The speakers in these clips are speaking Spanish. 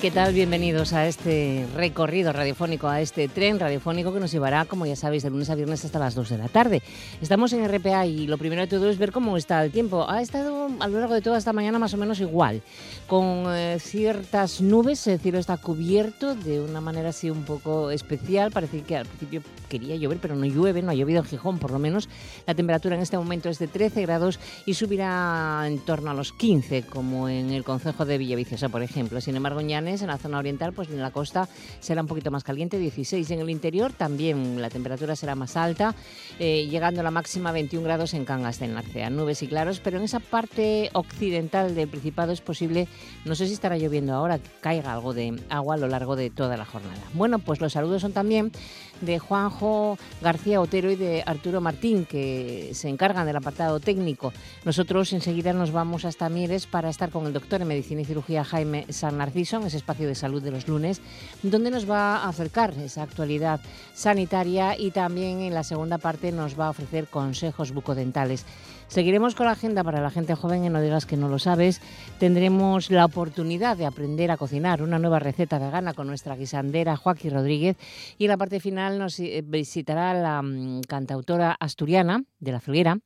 ¿qué tal? Bienvenidos a este recorrido radiofónico, a este tren radiofónico que nos llevará, como ya sabéis, de lunes a viernes hasta las 2 de la tarde. Estamos en RPA y lo primero de todo es ver cómo está el tiempo. Ha estado a lo largo de toda esta mañana más o menos igual, con eh, ciertas nubes, el cielo está cubierto de una manera así un poco especial. Parece que al principio quería llover, pero no llueve, no ha llovido en Gijón por lo menos. La temperatura en este momento es de 13 grados y subirá en torno a los 15, como en el concejo de Villaviciosa, por ejemplo. Sin embargo, en en la zona oriental, pues en la costa será un poquito más caliente, 16. En el interior también la temperatura será más alta, eh, llegando a la máxima 21 grados en Cangas de Narcea. Nubes y claros, pero en esa parte occidental del Principado es posible, no sé si estará lloviendo ahora, caiga algo de agua a lo largo de toda la jornada. Bueno, pues los saludos son también de Juanjo García Otero y de Arturo Martín, que se encargan del apartado técnico. Nosotros enseguida nos vamos hasta Mieres para estar con el doctor en Medicina y Cirugía Jaime San Narciso, en ese espacio de salud de los lunes, donde nos va a acercar esa actualidad sanitaria y también en la segunda parte nos va a ofrecer consejos bucodentales. Seguiremos con la agenda para la gente joven y no digas que no lo sabes. Tendremos la oportunidad de aprender a cocinar una nueva receta vegana con nuestra guisandera Joaquín Rodríguez y en la parte final nos eh, visitará la mm, cantautora asturiana de La Felguera,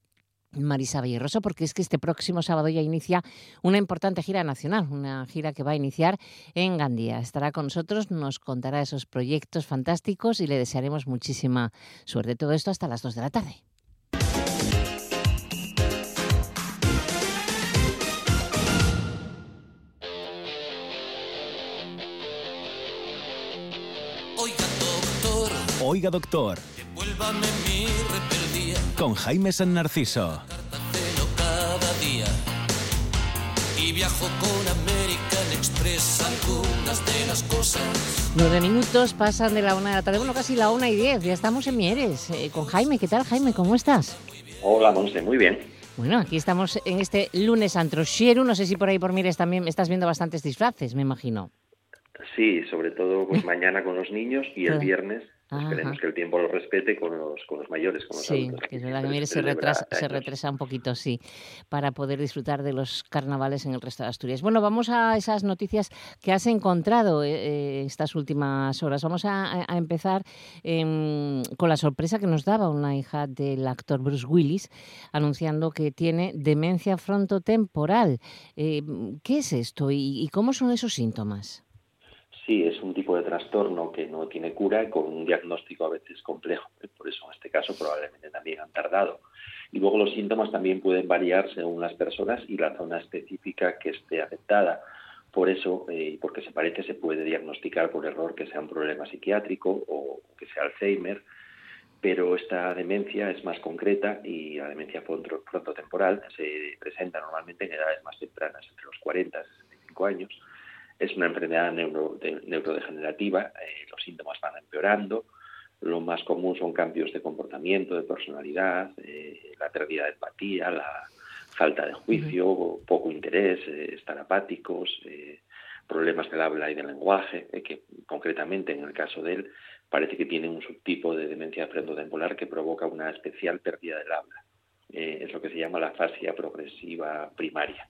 Marisa Villarroso, porque es que este próximo sábado ya inicia una importante gira nacional, una gira que va a iniciar en Gandía. Estará con nosotros, nos contará esos proyectos fantásticos y le desearemos muchísima suerte. Todo esto hasta las 2 de la tarde. Oiga, doctor. Con Jaime San Narciso. Y viajo con American Express algunas de las cosas. Nueve minutos pasan de la una de la tarde, bueno, casi la una y diez. Ya estamos en Mieres eh, con Jaime. ¿Qué tal, Jaime? ¿Cómo estás? Hola, Monse, muy bien. Bueno, aquí estamos en este lunes antrosieru. No sé si por ahí por Mieres también estás viendo bastantes disfraces, me imagino. Sí, sobre todo pues mañana con los niños y el viernes Esperemos que el tiempo lo respete con los, con los mayores, con los sí, es verdad que se retrasa, se retrasa un poquito, sí, para poder disfrutar de los carnavales en el resto de Asturias. Bueno, vamos a esas noticias que has encontrado eh, eh, estas últimas horas. Vamos a, empezar em, con la sorpresa que nos daba una hija del actor Bruce Willis, anunciando que tiene demencia frontotemporal. Eh, ¿Qué es esto y cómo son esos síntomas? Sí, es un tipo de trastorno que no tiene cura con un diagnóstico a veces complejo. Por eso en este caso probablemente también han tardado. Y luego los síntomas también pueden variar según las personas y la zona específica que esté afectada. Por eso, eh, porque se parece, se puede diagnosticar por error que sea un problema psiquiátrico o que sea Alzheimer, pero esta demencia es más concreta y la demencia frontotemporal se presenta normalmente en edades más tempranas, entre los 40 y 65 años, es una enfermedad neurodegenerativa, eh, los síntomas van empeorando, lo más común son cambios de comportamiento, de personalidad, eh, la pérdida de empatía, la falta de juicio, poco interés, eh, estar apáticos, problemas del habla y del lenguaje, que concretamente en el caso de él parece que tiene un subtipo de demencia frontotemporal que provoca una especial pérdida del habla. es lo que se llama la fascia progresiva primaria.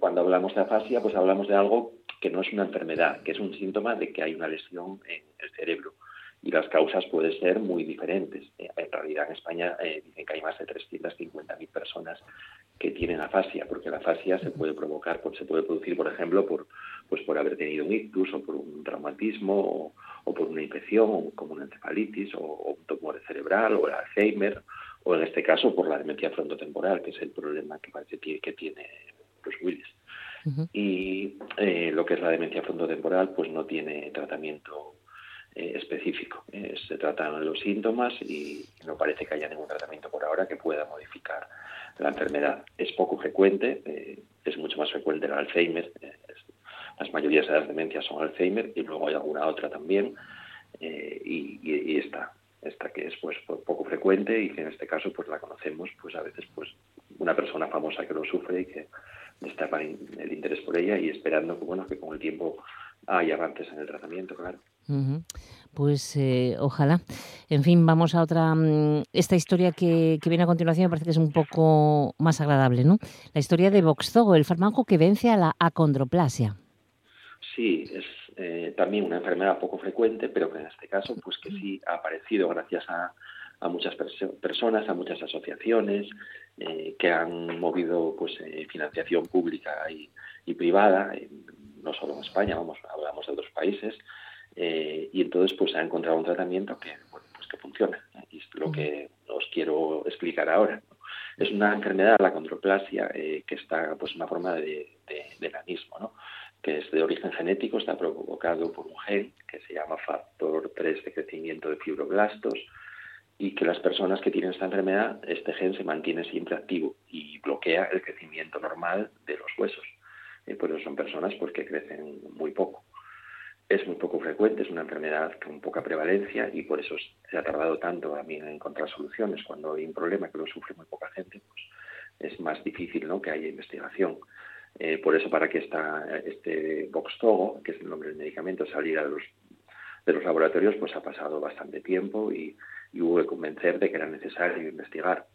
Cuando hablamos de afasia, pues hablamos de algo que no es una enfermedad, que es un síntoma de que hay una lesión en el cerebro. Y las causas pueden ser muy diferentes. Eh, en realidad en España eh, dicen que hay más de 350.000 personas que tienen afasia, porque la afasia se puede provocar, pues, se puede producir, por ejemplo, por, pues por haber tenido un ictus o por un traumatismo o, por una infección como una encefalitis o, un tumor cerebral o el Alzheimer o en este caso por la demencia frontotemporal, que es el problema que, que tiene los Willis. Y eh, lo que es la demencia frontotemporal, pues no tiene tratamiento eh, específico. Eh, se tratan los síntomas y no parece que haya ningún tratamiento por ahora que pueda modificar la enfermedad. Es poco frecuente, es mucho más frecuente el Alzheimer. las mayorías de las demencias son Alzheimer y luego hay alguna otra también. y, esta, esta que es pues poco frecuente y que en este caso pues la conocemos pues a veces pues una persona famosa que lo sufre y que destapa el interés por ella y esperando que, bueno, que con el tiempo haya avances en el tratamiento, claro. Pues eh, ojalá. En fin, vamos a otra. Mm, esta historia que, viene a continuación me parece que es un poco más agradable, ¿no? La historia de Voxzogo, el fármaco que vence a la acondroplasia. Sí, es eh, también una enfermedad poco frecuente, pero que en este caso, pues que sí ha aparecido gracias a, muchas personas, a muchas asociaciones eh, que han movido pues financiación pública y, y privada, no solo en España, vamos, hablamos de otros países eh, y entonces pues ha encontrado un tratamiento que, bueno, pues que funciona. Y es lo que os quiero explicar ahora. Es una enfermedad, la condroplasia, eh, que está pues una forma de, de, de nanismo, que es de origen genético, está provocado por un gen que se llama factor 3 de crecimiento de fibroblastos y que las personas que tienen esta enfermedad, este gen se mantiene siempre activo y bloquea el crecimiento normal de los huesos. Eh, por eso son personas pues, que crecen muy poco es muy poco frecuente, es una enfermedad con poca prevalencia y por eso se ha tardado tanto también en encontrar soluciones. Cuando hay un problema que lo sufre muy poca gente, pues es más difícil ¿no? que haya investigación. Eh, por eso para que esta, este Voxtogo, que es el nombre del medicamento, saliera de los, de los laboratorios, pues ha pasado bastante tiempo y, y hubo que convencer de que era necesario investigar.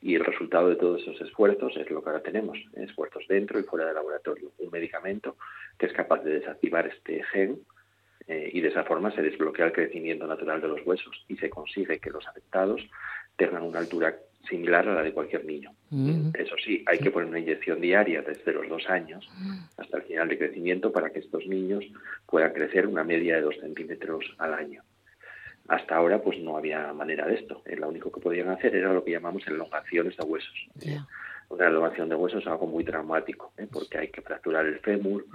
Y el resultado de todos esos esfuerzos es lo que ahora tenemos, esfuerzos dentro y fuera del laboratorio. Un medicamento que es capaz de desactivar este gen eh, y de esa forma se desbloquea el crecimiento natural de los huesos y se consigue que los afectados tengan una altura similar a la de cualquier niño. Mm. Eso sí, hay que poner una inyección diaria desde los dos años hasta el final de crecimiento para que estos niños puedan crecer una media de dos centímetros al año. Hasta ahora pues no había manera de esto. Eh, lo único que podían hacer era lo que llamamos elongaciones de huesos. Una elongación de huesos es algo muy traumático, ¿eh? porque hay que fracturar el fémur,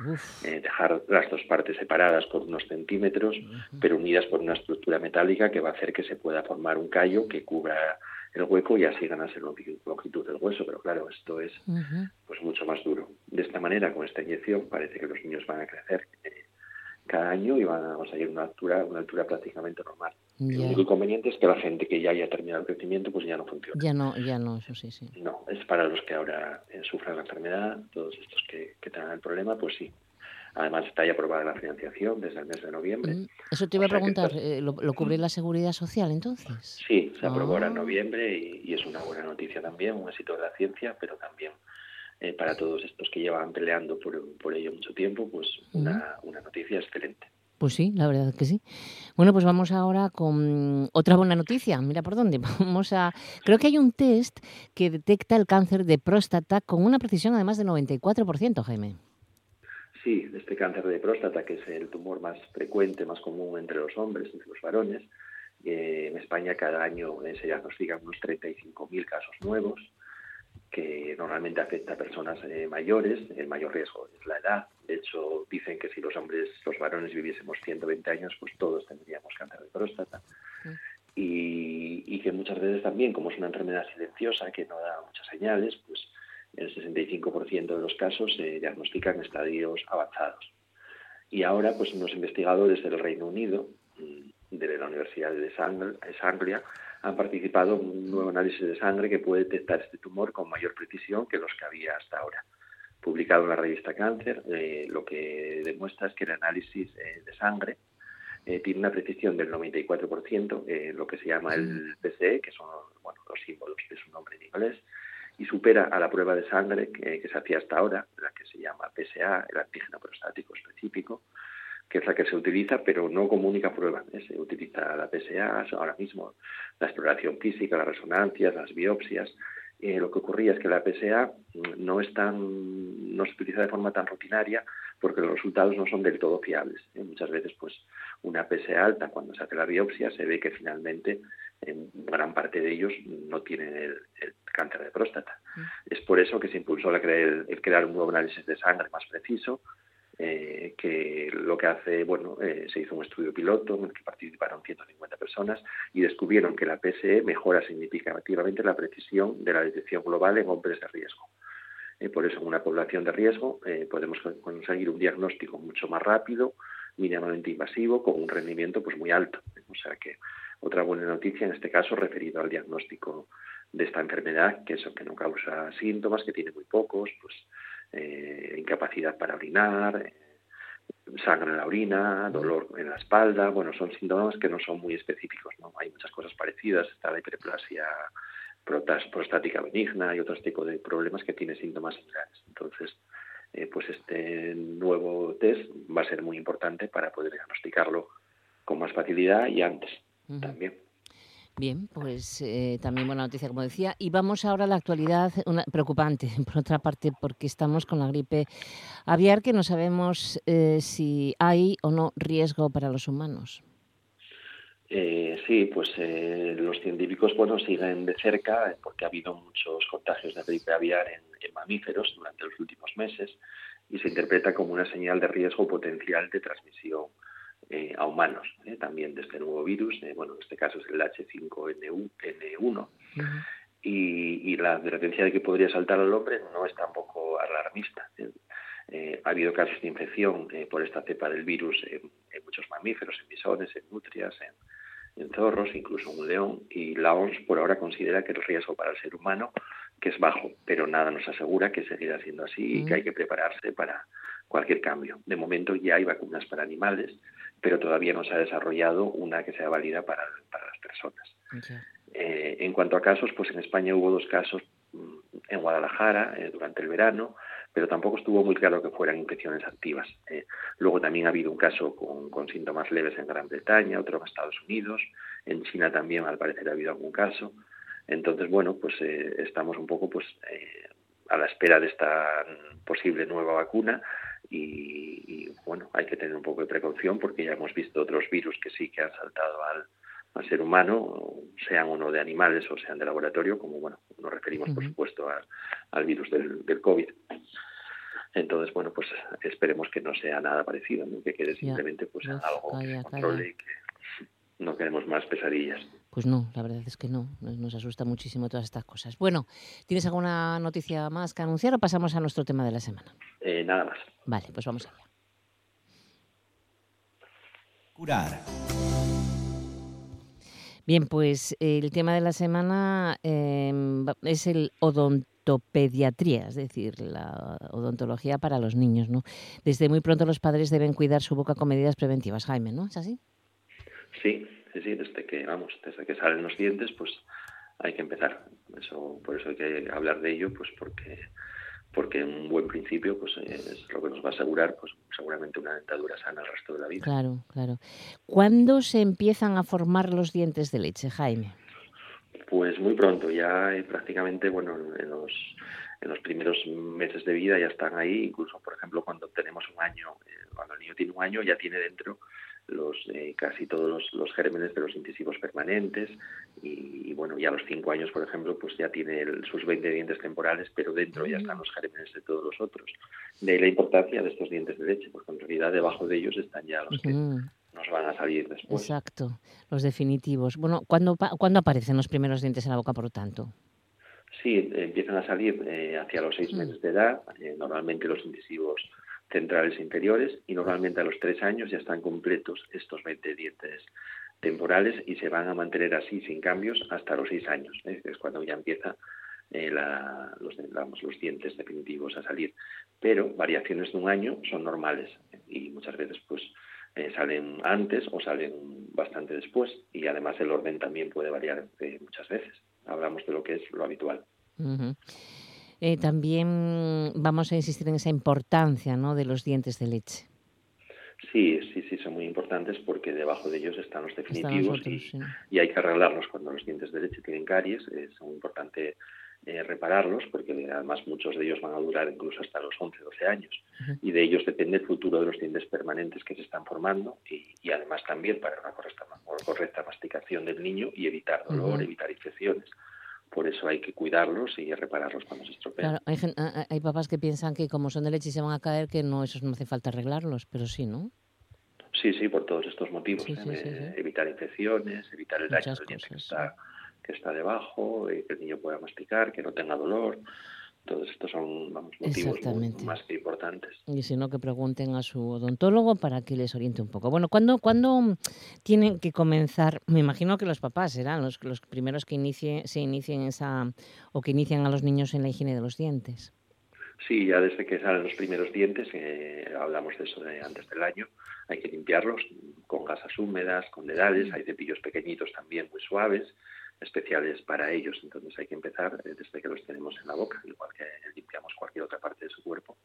eh, dejar las dos partes separadas por unos centímetros, pero unidas por una estructura metálica que va a hacer que se pueda formar un callo que cubra el hueco y así ganarse la longitud del hueso. Pero claro, esto es pues mucho más duro. De esta manera, con esta inyección, parece que los niños van a crecer cada año y van a conseguir una altura, una altura prácticamente normal. El único inconveniente es que la gente que ya haya terminado el crecimiento pues ya no funciona. Ya no, ya no, eso sí, sí. No, es para los que ahora eh, sufran la enfermedad, todos estos que, que tengan el problema, pues sí. Además está ya aprobada la financiación desde el mes de noviembre. Mm, eso te iba a preguntar, eh, ¿lo, cubre la seguridad social entonces? Sí, se aprobó ahora en ah. noviembre y, y, es una buena noticia también, un éxito de la ciencia, pero también eh, para todos estos que llevan peleando por, por ello mucho tiempo, pues una, una noticia excelente. Pues sí, la verdad que sí. Bueno, pues vamos ahora con otra buena noticia. Mira por dónde. Vamos a. Creo que hay un test que detecta el cáncer de próstata con una precisión además del 94%, Jaime. Sí, este cáncer de próstata, que es el tumor más frecuente, más común entre los hombres, entre los varones. Eh, en España cada año eh, se diagnostican unos 35.000 casos nuevos que normalmente afecta a personas eh, mayores, el mayor riesgo es la edad. De hecho, dicen que si los hombres, los varones viviésemos 120 años, pues todos tendríamos cáncer de próstata. Y, y, que muchas veces también, como es una enfermedad silenciosa que no da muchas señales, pues el 65% de los casos se diagnostican en estadios avanzados. Y ahora, pues unos investigadores del Reino Unido, mm, de la Universidad de Anglia, han participado en un nuevo análisis de sangre que puede detectar este tumor con mayor precisión que los que había hasta ahora. Publicado en la revista Cáncer, eh, lo que demuestra es que el análisis eh, de sangre eh, tiene una precisión del 94%, lo que se llama el PCE, que son los símbolos de su nombre en inglés, y supera a la prueba de sangre que, que se hacía hasta ahora, la que se llama PSA, el antígeno prostático específico, que es la que se utiliza, pero no como única prueba. ¿eh? Se utiliza la PSA, ahora mismo la exploración física, las resonancias, las biopsias. Eh, lo que ocurría es que la PSA no, es tan, no se utiliza de forma tan rutinaria porque los resultados no son del todo fiables. ¿eh? Muchas veces, pues, una PSA alta, cuando se hace la biopsia, se ve que finalmente en gran parte de ellos no tienen el, cáncer de próstata. Mm. Es por eso que se impulsó el, el crear un nuevo análisis de sangre más preciso, eh, que lo que hace, bueno, eh, se hizo un estudio piloto en el que participaron 150 personas y descubrieron que la PSE mejora significativamente la precisión de la detección global en hombres de riesgo. Eh, por eso en una población de riesgo podemos conseguir un diagnóstico mucho más rápido, mínimamente invasivo, con un rendimiento pues muy alto. O sea que otra buena noticia en este caso referido al diagnóstico de esta enfermedad, que eso que no causa síntomas, que tiene muy pocos, pues eh, incapacidad para orinar, sangre en la orina, dolor en la espalda, bueno, son síntomas que no son muy específicos, ¿no? Hay muchas cosas parecidas, está la hiperplasia prostática benigna y otros tipos de problemas que tienen síntomas similares. Entonces, eh, pues este nuevo test va a ser muy importante para poder diagnosticarlo con más facilidad y antes también. Bien, pues eh, también buena noticia, como decía. Y vamos ahora a la actualidad una, preocupante, por otra parte, porque estamos con la gripe aviar, que no sabemos eh, si hay o no riesgo para los humanos. Eh, sí, pues los científicos bueno siguen de cerca porque ha habido muchos contagios de gripe aviar en mamíferos durante los últimos meses y se interpreta como una señal de riesgo potencial de transmisión eh, a humanos, eh, también de este nuevo virus, eh, bueno, en este caso es el H5N1, y, la advertencia de que podría saltar al hombre no es tampoco alarmista. ha habido casos de infección por esta cepa del virus en, muchos mamíferos, en bisones, en nutrias, en, en zorros, incluso en un león, y la OMS por ahora considera que el riesgo para el ser humano que es bajo, pero nada nos asegura que seguirá siendo así y que hay que prepararse para cualquier cambio. De momento ya hay vacunas para animales, pero todavía no se ha desarrollado una que sea válida para, las personas. Eh, en cuanto a casos, pues en España hubo dos casos mm, en Guadalajara eh, durante el verano, pero tampoco estuvo muy claro que fueran infecciones activas. Eh. luego también ha habido un caso con, con, síntomas leves en Gran Bretaña, otro en Estados Unidos, en China también al parecer ha habido algún caso. Entonces, bueno, pues estamos un poco pues a la espera de esta posible nueva vacuna y, bueno, hay que tener un poco de precaución porque ya hemos visto otros virus que sí que han saltado al, ser humano, sean uno de animales o sean de laboratorio, como bueno, nos referimos por supuesto al virus del, del COVID. Entonces, bueno, pues esperemos que no sea nada parecido, que quede simplemente pues algo que controle y que no queremos más pesadillas. Pues no, la verdad es que no, nos asusta muchísimo todas estas cosas. Bueno, ¿tienes alguna noticia más que anunciar o pasamos a nuestro tema de la semana? Eh, nada más. Vale, pues vamos allá. Curar. Bien, pues el tema de la semana em, es el odontopediatría, es decir, la odontología para los niños, ¿no? Desde muy pronto los padres deben cuidar su boca con medidas preventivas, Jaime, ¿no? ¿Es así? Sí, sí, sí, desde que, vamos, desde que salen los dientes, pues hay que empezar. Eso, por eso hay que hablar de ello, pues porque porque un buen principio pues es lo que nos va a asegurar pues seguramente una dentadura sana el resto de la vida. Claro, claro. ¿Cuándo se empiezan a formar los dientes de leche, Jaime? Pues muy pronto, ya prácticamente, bueno, en los, en los primeros meses de vida ya están ahí, incluso, por ejemplo, cuando tenemos un año, eh, cuando el niño tiene un año, ya tiene dentro los, eh, casi todos los, gérmenes de los incisivos permanentes y, bueno, ya a los cinco años, por ejemplo, pues ya tiene sus 20 dientes temporales, pero dentro ya están los gérmenes de todos los otros. De ahí la importancia de estos dientes de leche, porque en realidad debajo de ellos están ya los que nos van a salir después. Exacto, los definitivos. Bueno, ¿cuándo, ¿cuándo aparecen los primeros dientes en la boca, por lo tanto? Sí, empiezan a salir eh, hacia los seis meses de edad. Eh, normalmente los incisivos centrales inferiores y normalmente a los tres años ya están completos estos 20 dientes temporales y se van a mantener así sin cambios hasta los seis años, ¿eh? es cuando ya empieza eh, los, los dientes definitivos a salir. Pero variaciones de un año son normales y muchas veces pues eh, salen antes o salen bastante después y además el orden también puede variar muchas veces. Hablamos de lo que es lo habitual. Eh, también vamos a insistir en esa importancia ¿no? de los dientes de leche. Sí, sí, sí, son muy importantes porque debajo de ellos están los definitivos y, hay que arreglarlos cuando los dientes de leche tienen caries. Es muy importante eh, repararlos porque además muchos de ellos van a durar incluso hasta los 11, 12 años y de ellos depende el futuro de los dientes permanentes que se están formando y, además también para una correcta, correcta masticación del niño y evitar dolor, evitar infecciones por eso hay que cuidarlos y repararlos cuando se estropean. Claro, hay, hay, papás que piensan que como son de leche y se van a caer, que no, eso no hace falta arreglarlos, pero sí, ¿no? Sí, sí, por todos estos motivos. ¿eh? evitar infecciones, evitar el daño del diente que está, que está debajo, y que el niño pueda masticar, que no tenga dolor. Todos estos son motivos más que importantes. Y si no, que pregunten a su odontólogo para que les oriente un poco. Bueno, ¿cuándo, ¿cuándo tienen que comenzar? Me imagino que los papás serán los, los primeros que inicie, se inicien esa o que inician a los niños en la higiene de los dientes. Sí, ya desde que salen los primeros dientes, eh, hablamos de eso de antes del año, hay que limpiarlos con gasas húmedas, con dedales, hay cepillos pequeñitos también muy suaves, especiales para ellos, entonces hay que empezar eh, desde que los tenemos en la boca, igual que limpiamos cualquier otra parte de su cuerpo,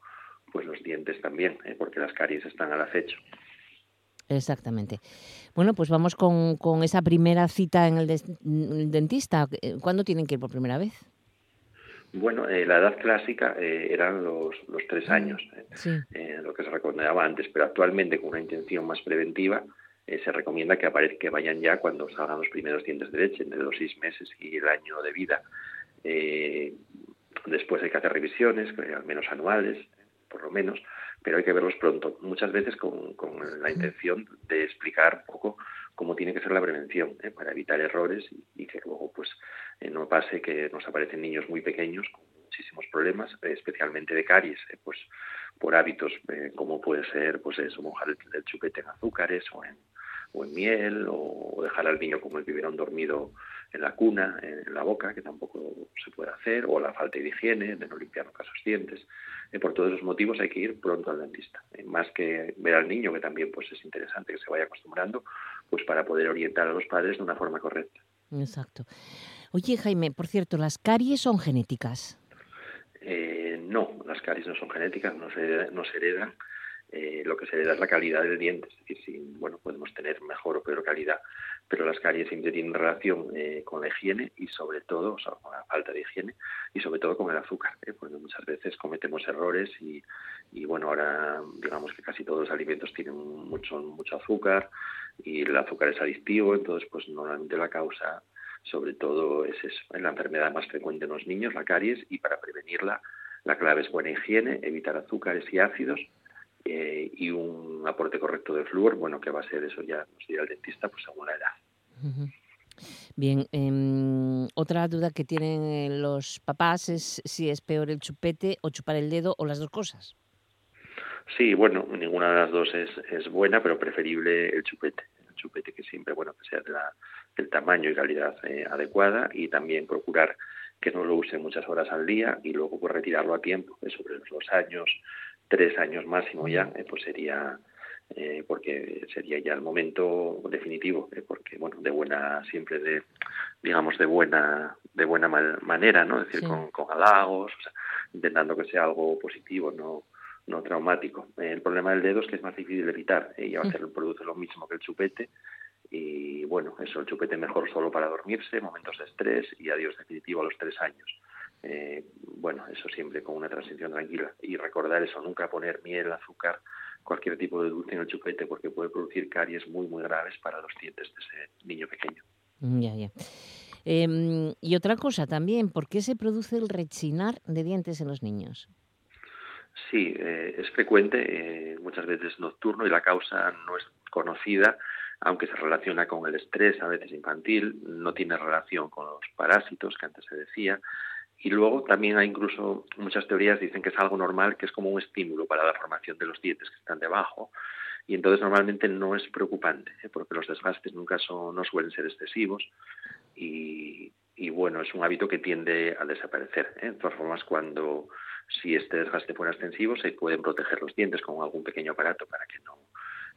pues los dientes también, eh, porque las caries están al acecho. Exactamente. Bueno, pues vamos con, con esa primera cita en el dentista. ¿Cuándo tienen que ir por primera vez? Bueno, eh, la edad clásica eh, eran los, los tres años, eh, lo que se recomendaba antes, pero actualmente con una intención más preventiva se recomienda que, que vayan ya cuando salgan los primeros dientes de leche, entre los seis meses y el año de vida. después hay que hacer revisiones, al menos anuales, por lo menos, pero hay que verlos pronto, muchas veces con, con la intención de explicar un poco cómo tiene que ser la prevención ¿eh? para evitar errores y, que luego pues eh, no pase que nos aparecen niños muy pequeños con muchísimos problemas, eh, especialmente de caries, pues por hábitos como puede ser pues eso, mojar el, chupete en azúcares o en, o en miel o dejar al niño como el biberón dormido en la cuna, en la boca, que tampoco se puede hacer, o la falta de higiene, de no limpiar nunca sus dientes. por todos esos motivos hay que ir pronto al dentista. más que ver al niño, que también pues es interesante que se vaya acostumbrando, pues para poder orientar a los padres de una forma correcta. Exacto. Oye, Jaime, por cierto, ¿las caries son genéticas? Eh, no, las caries no son genéticas, no se, no se heredan. Eh, lo que se hereda es la calidad del diente, es decir, si bueno, podemos tener mejor o peor calidad, pero las caries siempre tienen relación eh, con la higiene y sobre todo, o sea, con la falta de higiene y sobre todo con el azúcar, porque muchas veces cometemos errores y, y, bueno, ahora digamos que casi todos los alimentos tienen mucho, mucho azúcar, y el azúcar es adictivo, entonces pues normalmente la causa sobre todo es eso, la enfermedad más frecuente en los niños, la caries, y para prevenirla la clave es buena higiene, evitar azúcares y ácidos eh, y un aporte correcto de flúor, bueno, que va a ser eso ya nos dirá el dentista pues según la edad. Bien, em, otra duda que tienen los papás es si es peor el chupete o chupar el dedo o las dos cosas. Sí, bueno, ninguna de las dos es, es buena, pero preferible el chupete. El chupete que siempre, bueno, que sea de la, del tamaño y calidad eh, adecuada y también procurar que no lo use muchas horas al día y luego pues retirarlo a tiempo, sobre los años, tres años máximo ya, eh, pues sería eh, porque sería ya el momento definitivo, porque bueno, de buena siempre de digamos de buena de buena manera, no, es decir, con, con halagos, intentando que sea algo positivo, no no traumático. El problema del dedo es que es más difícil de evitar y va a ser, produce lo mismo que el chupete y bueno, eso, el chupete mejor solo para dormirse, momentos de estrés y adiós definitivo a los tres años. Eh, bueno, eso siempre con una transición tranquila y recordar eso, nunca poner miel, azúcar, cualquier tipo de dulce en el chupete porque puede producir caries muy, muy graves para los dientes de ese niño pequeño. Ya, ya. Em, y otra cosa también, ¿por qué se produce el rechinar de dientes en los niños? Sí, eh, es frecuente, eh, muchas veces nocturno y la causa no es conocida, aunque se relaciona con el estrés, a veces infantil, no tiene relación con los parásitos que antes se decía. Y luego también hay incluso muchas teorías dicen que es algo normal, que es como un estímulo para la formación de los dientes que están debajo. Y entonces normalmente no es preocupante, ¿eh? porque los desgastes nunca son, no suelen ser excesivos. Y, bueno, es un hábito que tiende a desaparecer. De todas formas, cuando si este desgaste fuera extensivo, se pueden proteger los dientes con algún pequeño aparato para que no,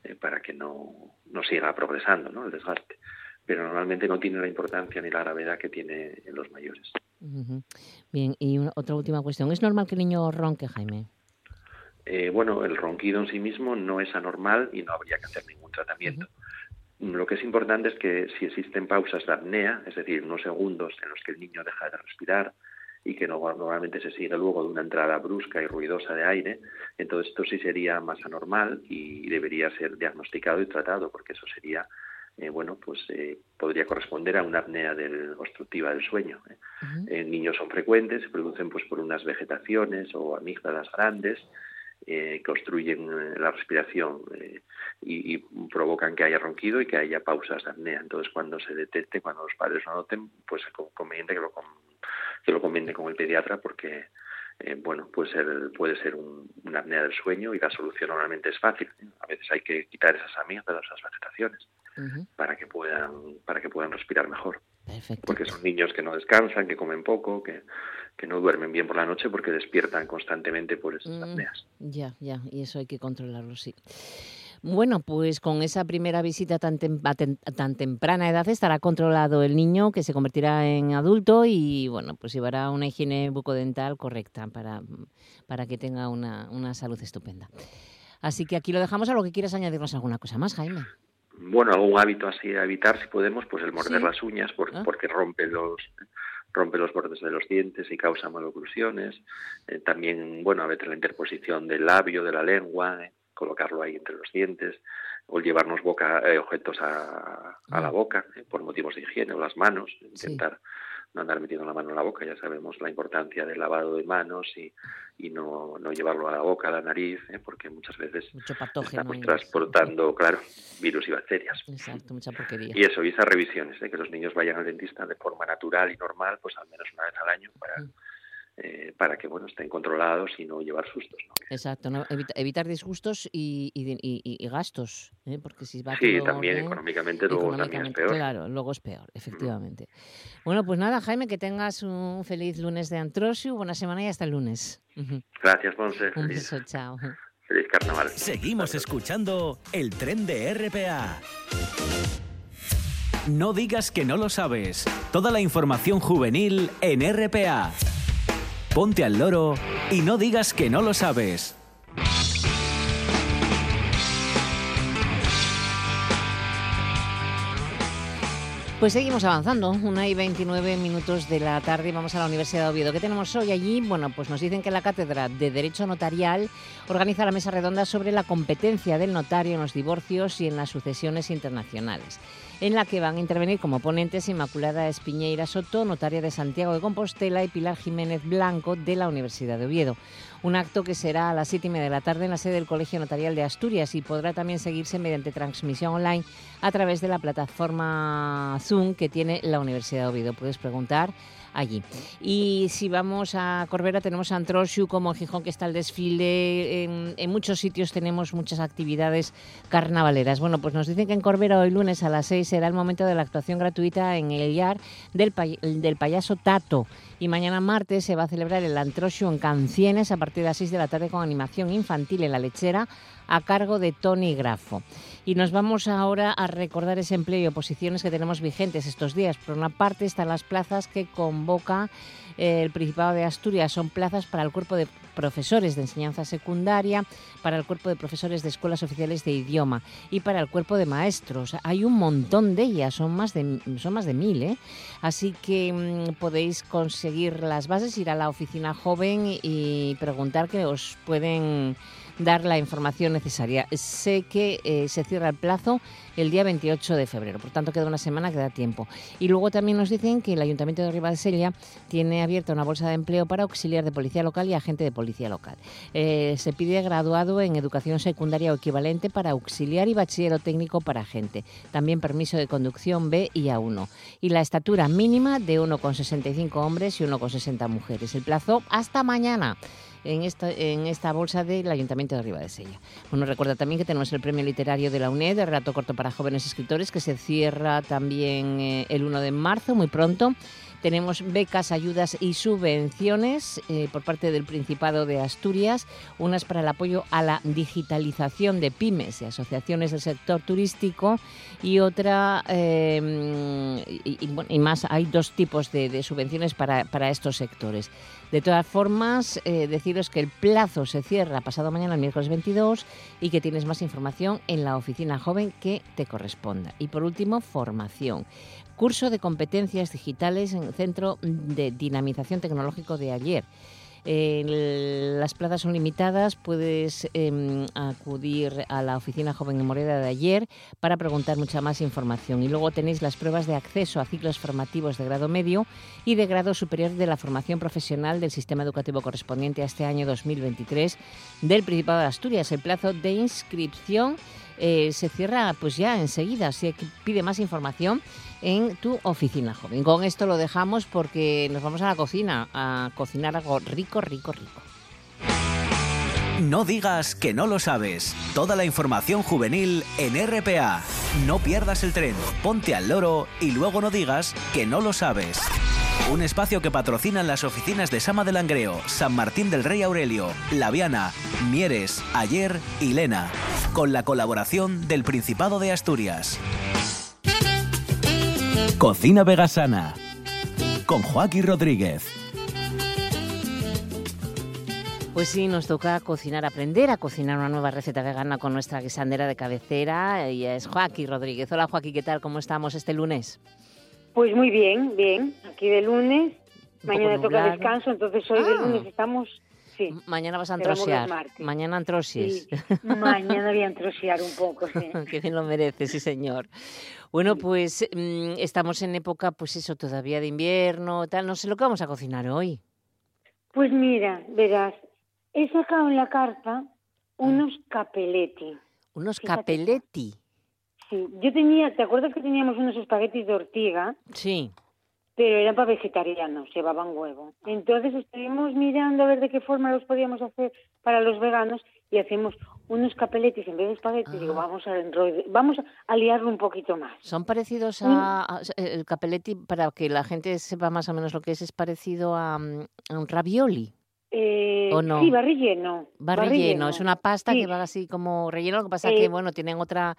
eh, para que no, no siga progresando ¿no? el desgaste. Pero normalmente no tiene la importancia ni la gravedad que tiene en los mayores. Bien, y otra última cuestión. ¿Es normal que el niño ronque, Jaime? Eh, bueno, el ronquido en sí mismo no es anormal y no habría que hacer ningún tratamiento. Lo que es importante es que si existen pausas de apnea, es decir, unos segundos en los que el niño deja de respirar, y que normalmente se sigue luego de una entrada brusca y ruidosa de aire, entonces esto sí sería más anormal y debería ser diagnosticado y tratado, porque eso sería, eh, bueno, pues eh, podría corresponder a una apnea del, obstructiva del sueño. ¿eh? En niños son frecuentes, se producen pues por unas vegetaciones o amígdalas grandes, que obstruyen la respiración y, y, provocan que haya ronquido y que haya pausas de apnea. Entonces, cuando se detecte, cuando los padres lo noten, pues es conveniente que lo que lo comente con el pediatra porque eh, bueno, pues puede ser una apnea del sueño y la solución normalmente es fácil. A veces hay que quitar esas amígdalas, esas vegetaciones, para que puedan para que puedan respirar mejor. Porque son niños que no descansan, que comen poco, que, que no duermen bien por la noche porque despiertan constantemente por esas mm, apneas. Ya, ya, y eso hay que controlarlo, sí. Bueno, pues con esa primera visita tan, tan temprana edad estará controlado el niño que se convertirá en adulto y bueno, pues llevará una higiene bucodental correcta para, para que tenga una, una salud estupenda. Así que aquí lo dejamos a lo que quieras añadirnos alguna cosa más, Jaime. Bueno, algún hábito así a evitar si podemos, pues el morder las uñas ah. porque rompe los rompe los bordes de los dientes y causa maloclusiones. Eh, también, bueno, a veces la interposición del labio, de la lengua, eh, colocarlo ahí entre los dientes, o llevarnos boca, eh, objetos a, la mm. boca eh, por motivos de higiene, o las manos, intentar no andar metiendo la mano en la boca, ya sabemos la importancia del lavado de manos y, y no, no llevarlo a la boca, a la nariz, eh, porque muchas veces estamos transportando, claro, virus y bacterias. Exacto, mucha porquería. Y eso, y esas revisiones, que los niños vayan al dentista de forma natural y normal, pues al menos una vez al año para... Mm. Eh, para que bueno estén controlados y no llevar sustos. ¿no? Exacto, evitar disgustos y, y, gastos, ¿eh? porque si va Sí, también económicamente luego también es peor. Claro, luego es peor, efectivamente. Bueno, pues nada, Jaime, que tengas un feliz lunes de Antrosio, buena semana y hasta el lunes. Gracias, Monse. Un beso, chao. Feliz carnaval. Seguimos escuchando el tren de RPA. No digas que no lo sabes. Toda la información juvenil en RPA ponte al loro y no digas que no lo sabes. Pues seguimos avanzando, una y 29 minutos de la tarde y vamos a la Universidad de Oviedo. ¿Qué tenemos hoy allí? Bueno, pues nos dicen que la Cátedra de Derecho Notarial organiza la mesa redonda sobre la competencia del notario en los divorcios y en las sucesiones internacionales en la que van a intervenir como ponentes Inmaculada Espiñeira Soto, notaria de Santiago de Compostela, y Pilar Jiménez Blanco de la Universidad de Oviedo. Un acto que será a las siete y media de la tarde en la sede del Colegio Notarial de Asturias y podrá también seguirse mediante transmisión online a través de la plataforma Zoom que tiene la Universidad de Oviedo. Puedes preguntar allí. Y si vamos a Corbera tenemos a como Gijón que está el desfile, en, muchos sitios tenemos muchas actividades carnavaleras. Bueno, pues nos dicen que en Corbera hoy lunes a las 6 será el momento de la actuación gratuita en el IAR del, del payaso Tato y mañana martes se va a celebrar el Antrosio en Cancienes a partir de las 6 de la tarde con animación infantil en la lechera a cargo de Tony Grafo. Y nos vamos ahora a recordar ese empleo y oposiciones que tenemos vigentes estos días. Por una parte están las plazas que convoca eh, el Principado de Asturias. Son plazas para el cuerpo de profesores de enseñanza secundaria, para el cuerpo de profesores de escuelas oficiales de idioma y para el cuerpo de maestros. Hay un montón de ellas, son más de, son más de mil. ¿eh? Así que mm, podéis conseguir las bases, ir a la oficina joven y preguntar que os pueden dar la información necesaria. Sé que eh, se cierra el plazo el día 28 de febrero, por tanto queda una semana que da tiempo. Y luego también nos dicen que el Ayuntamiento de Ribadesella tiene abierta una bolsa de empleo para auxiliar de policía local y agente de policía local. Eh, se pide graduado en educación secundaria o equivalente para auxiliar y bachillero técnico para agente. También permiso de conducción B y A1. Y la estatura mínima de 1,65 hombres y 1,60 mujeres. El plazo hasta mañana en esta, en esta bolsa del Ayuntamiento de Arriba de Sella. Bueno, recuerda también que tenemos el premio literario de la UNED, de Relato Corto para Jóvenes Escritores, que se cierra también eh, el 1 de marzo, muy pronto. Tenemos becas, ayudas y subvenciones eh, por parte del Principado de Asturias, unas para el apoyo a la digitalización de pymes y asociaciones del sector turístico y otra, eh, y, más, hay dos tipos de, subvenciones para, para estos sectores. De todas formas, eh, deciros que el plazo se cierra pasado mañana, el miércoles 22, y que tienes más información en la oficina joven que te corresponda. Y por último, formación. Curso de competencias digitales en el Centro de Dinamización Tecnológico de ayer las plazas son limitadas, puedes em, acudir a la oficina Joven de Moreda de ayer para preguntar mucha más información. Y luego tenéis las pruebas de acceso a ciclos formativos de grado medio y de grado superior de la formación profesional del sistema educativo correspondiente a este año 2023 del Principado de Asturias. El plazo de inscripción eh, se cierra pues ya enseguida. Si pide más información, en tu oficina joven. Con esto lo dejamos porque nos vamos a la cocina a cocinar algo rico rico, rico. No digas que no lo sabes. Toda la información juvenil en RPA. No pierdas el tren, ponte al loro y luego no digas que no lo sabes. Un espacio que patrocinan las oficinas de Sama del Langreo, San Martín del Rey Aurelio, Laviana, Mieres, Ayer y Lena, con la colaboración del Principado de Asturias. Cocina Vegasana, con Joaquín Rodríguez. Pues sí, nos toca cocinar, aprender a cocinar una nueva receta vegana con nuestra guisandera de cabecera. Ella es Joaquín Rodríguez. Hola Joaquín, ¿qué tal? ¿Cómo estamos este lunes? Pues muy bien, bien. Aquí de lunes. Mañana toca descanso, entonces hoy de ah. lunes estamos... Sí. Mañana vas a antrosear. Mañana antrosies. Mañana voy a antrosear un poco, sí. que bien lo merece, sí señor. Bueno, pues mm, estamos en época, pues eso, todavía de invierno, tal. No sé lo que vamos a cocinar hoy. Pues mira, verás, He sacado en la carta unos capeletti. ¿Unos capeletti? Sí, yo tenía, ¿te acuerdas que teníamos unos espaguetis de ortiga? Sí. Pero eran para vegetarianos, llevaban huevo. Entonces estuvimos mirando a ver de qué forma los podíamos hacer para los veganos y hacemos unos capeletis en vez de espaguetis. Digo, ah. vamos a, vamos a liarlo un poquito más. ¿Son parecidos a, el capeletti, para que la gente sepa más o menos lo que es, es parecido a un ravioli? Eh, Sí, va relleno. Va, relleno. es una pasta que va así como relleno, lo que pasa es que, eh, bueno, tienen otra,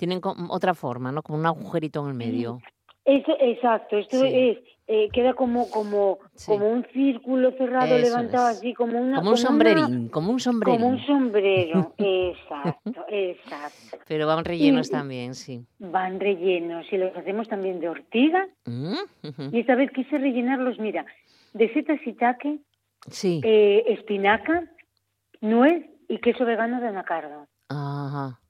tienen otra forma, ¿no? Como un agujerito en el medio. exacto, esto es, eh, queda como como como un círculo cerrado levantado así como una como un sombrerín como un sombrero como un sombrero exacto exacto pero van rellenos también sí van rellenos y los hacemos también de ortiga mm, y esta vez quise rellenarlos mira de setas taque Sí. Eh, espinaca, nuez y queso vegano de anacardo. Ajá,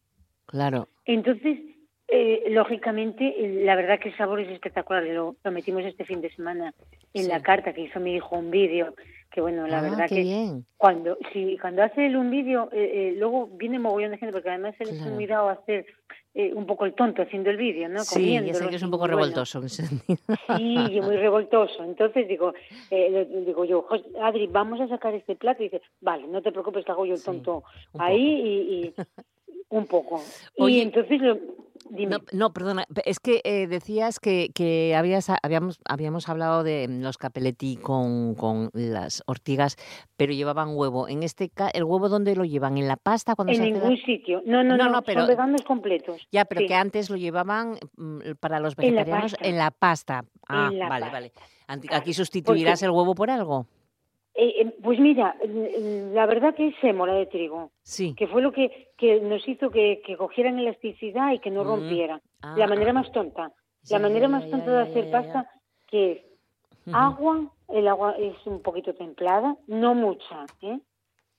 claro. Entonces, eh, lógicamente, la verdad que el sabor es espectacular. Lo, lo metimos este fin de semana en la carta que hizo mi hijo un vídeo. Que bueno, la ah, verdad que cuando si cuando hace él un vídeo, eh, luego viene mogollón de gente, porque además él claro. es muy dado a hacer eh, un poco el tonto haciendo el vídeo, ¿no? Sí, ya sé que es un poco revoltoso. Sí, muy revoltoso. Entonces digo, eh, digo yo, Adri, vamos a sacar este plato. Y dice, vale, no te preocupes, que hago yo el tonto ahí y, y, un poco. y entonces lo, no, perdona, es que eh, decías que, que habías, habíamos, habíamos hablado de los capeletti con, con las ortigas, pero llevaban huevo. En este ¿el huevo dónde lo llevan? ¿En la pasta? Cuando en ningún sitio. No, no, no, pero, son veganos completos. Ya, pero que antes lo llevaban mm, para los vegetarianos en la pasta. Ah, vale, vale. ¿Aquí sustituirás el huevo por algo? Eh, eh, pues mira, la verdad que es sémola de trigo, sí. que fue lo que, que nos hizo que, que cogieran elasticidad y que no mm. rompiera. la manera más tonta, la manera más tonta de hacer pasta, que es agua, el agua es un poquito templada, no mucha, ¿eh?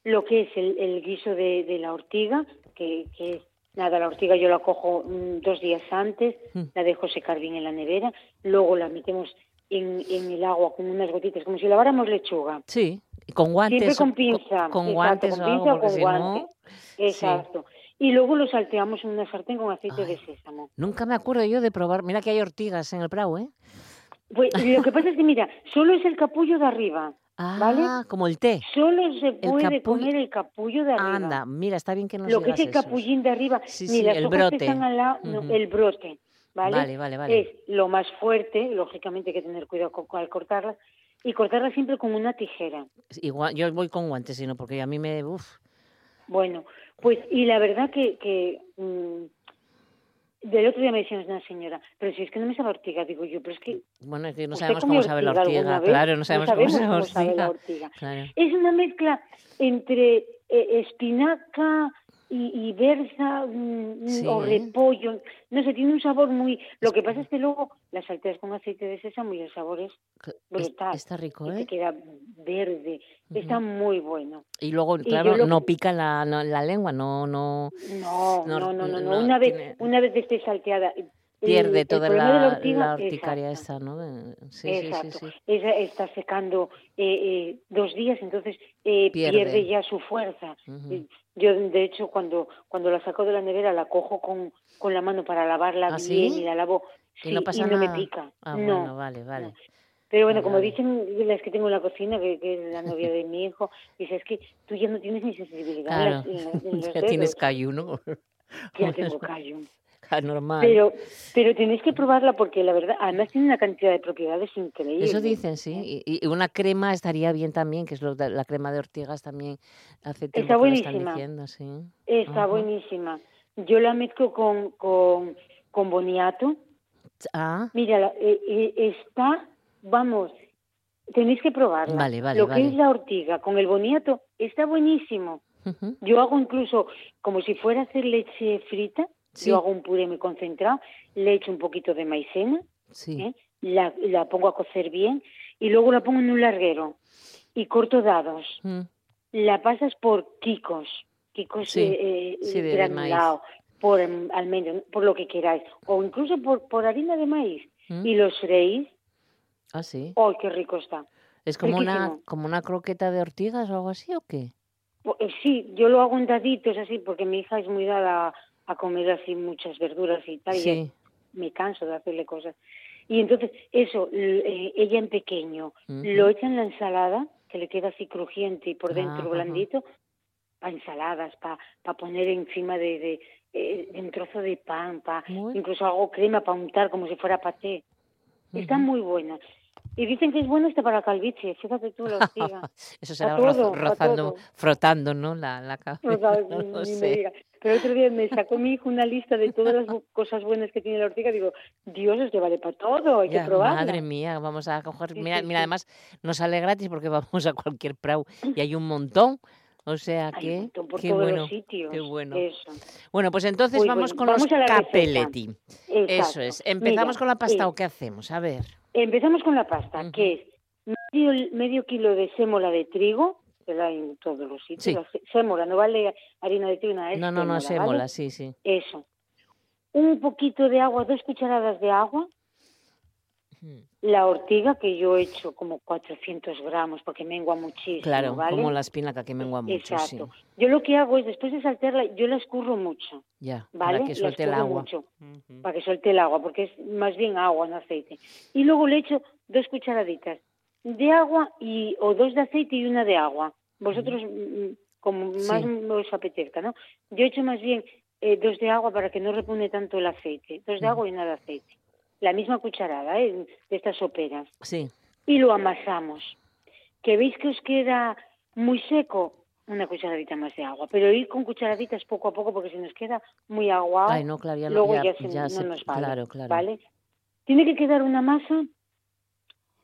lo que es el, guiso de, de, la ortiga, que, que es Nada, la ortiga yo la cojo mm, dos días antes, la dejo secar bien en la nevera, luego la metemos en, en el agua con unas gotitas, como si laváramos lechuga. Sí, con guantes. Siempre con pinza. Con, guantes con pinza o, con guantes. Exacto. Y luego lo salteamos en una sartén con aceite de sésamo. Nunca me acuerdo yo de probar. Mira que hay ortigas en el Prado, ¿eh? Pues lo que pasa es que, mira, solo es el capullo de arriba. Ah, como el té. Solo se puede comer el capullo de arriba. Anda, mira, está bien que nos Lo que es el capullín de arriba, sí, ni las el brote. que están al lado, el brote. ¿Vale? Vale, vale, Es lo más fuerte, lógicamente hay que tener cuidado con, al cortarlas, y cortarla siempre con una tijera. Igual, yo voy con guantes, sino porque a mí me... Uf. Bueno, pues y la verdad que... que mm, del otro día me decía una señora, pero si es que no me sabe ortiga, digo yo, pero es que... Bueno, es que no sabemos cómo sabe la ortiga, claro, no sabemos, cómo, sabe la ortiga. Es una mezcla entre eh, espinaca, y, y berza mm, o repollo, no sé, tiene un sabor muy... Lo que pasa es que luego las salteas con aceite de sésamo y el sabor es brutal. Está rico, ¿eh? queda verde, está muy bueno. Y luego, claro, no pica la, la, lengua, no... No, no, no, no, no, Una, vez, una vez esté salteada, pierde toda la, la, horticaria esta, ¿no? Sí, exacto. Sí, sí, Ella está secando eh, eh, dos días, entonces eh, pierde. ya su fuerza. Yo, de hecho, cuando, cuando la saco de la nevera, la cojo con, con la mano para lavarla ¿Ah, bien y la lavo y no, pasa no me pica. Ah, no, bueno, vale, vale. Pero bueno, como dicen las que tengo en la cocina, que, es la novia de mi hijo, dice, es que tú ya no tienes ni sensibilidad. ya tienes callo, ¿no? Ya tengo callo. Normal. Pero, pero tenéis que probarla porque la verdad, además tiene una cantidad de propiedades increíbles. Eso dicen, sí. Y, una crema estaría bien también, que es lo, la crema de ortigas también hace tiempo Está buenísima. están diciendo, sí. Está buenísima. Yo la mezclo con, con, con boniato. Ah. Mira, eh, eh, está, vamos, tenéis que probarla. Vale, vale, Lo que es la ortiga con el boniato está buenísimo. Yo hago incluso como si fuera a hacer leche frita. Yo hago un puré muy concentrado, le echo un poquito de maicena, ¿eh? la, la, pongo a cocer bien y luego la pongo en un larguero y corto dados. Mm. La pasas por quicos, quicos eh, eh por almendras, por lo que queráis, o incluso por, por harina de maíz mm. y los freís. Ah, sí. ¡Oh, qué rico está! ¿Es como una, como una croqueta de ortigas o algo así o qué? Eh, sí, yo lo hago en daditos así porque mi hija es muy dada a comer así muchas verduras y tal, y me canso de hacerle cosas. Y entonces, eso, eh, ella en pequeño, lo echa en la ensalada, que le queda así crujiente y por dentro blandito, para ensaladas, para pa poner encima de, de, eh, un trozo de pan, pa, incluso hago crema para untar como si fuera paté. Está muy buena. Y dicen que es bueno este para calviche, fíjate tú, lo Eso será rozando, frotando, ¿no? La, la cabeza. no sé. Pero otro día me sacó mi hijo una lista de todas las cosas buenas que tiene la ortiga. Digo, Dios, os vale para todo, hay que probarla. Madre mía, vamos a coger. mira, mira, además nos sale gratis porque vamos a cualquier prau y hay un montón. O sea que, qué bueno, qué bueno. Bueno, pues entonces vamos con los capelletti. Eso es. Empezamos con la pasta o qué hacemos, a ver. Empezamos con la pasta, que es medio, medio kilo de sémola de trigo, que da en todos los sitios. Sémola, no vale harina de trigo, nada. No, no, no, sémola, sí, sí. Eso. Un poquito de agua, dos cucharadas de agua. La ortiga, que yo he hecho como 400 gramos, porque mengua muchísimo. Claro, como la espinaca que mengua mucho. Exacto. Yo lo que hago es, después de saltearla, yo la escurro mucho. Ya, ¿vale? para que suelte el agua. Mucho, Para que suelte el agua, porque es más bien agua, no aceite. Y luego le echo dos cucharaditas de agua y o dos de aceite y una de agua. Vosotros, mm, mm, como más os apetezca, ¿no? Yo he hecho más bien eh, dos de agua para que no repone tanto el aceite. Dos de agua y una de aceite la misma cucharada ¿eh? de estas soperas. Sí. Y lo amasamos. ¿Que veis que os queda muy seco? Una cucharadita más de agua. Pero ir con cucharaditas poco a poco porque si nos queda muy aguado, Ay, no, claro, luego ya, ya, no nos vale. Claro, claro. ¿vale? Tiene que quedar una masa.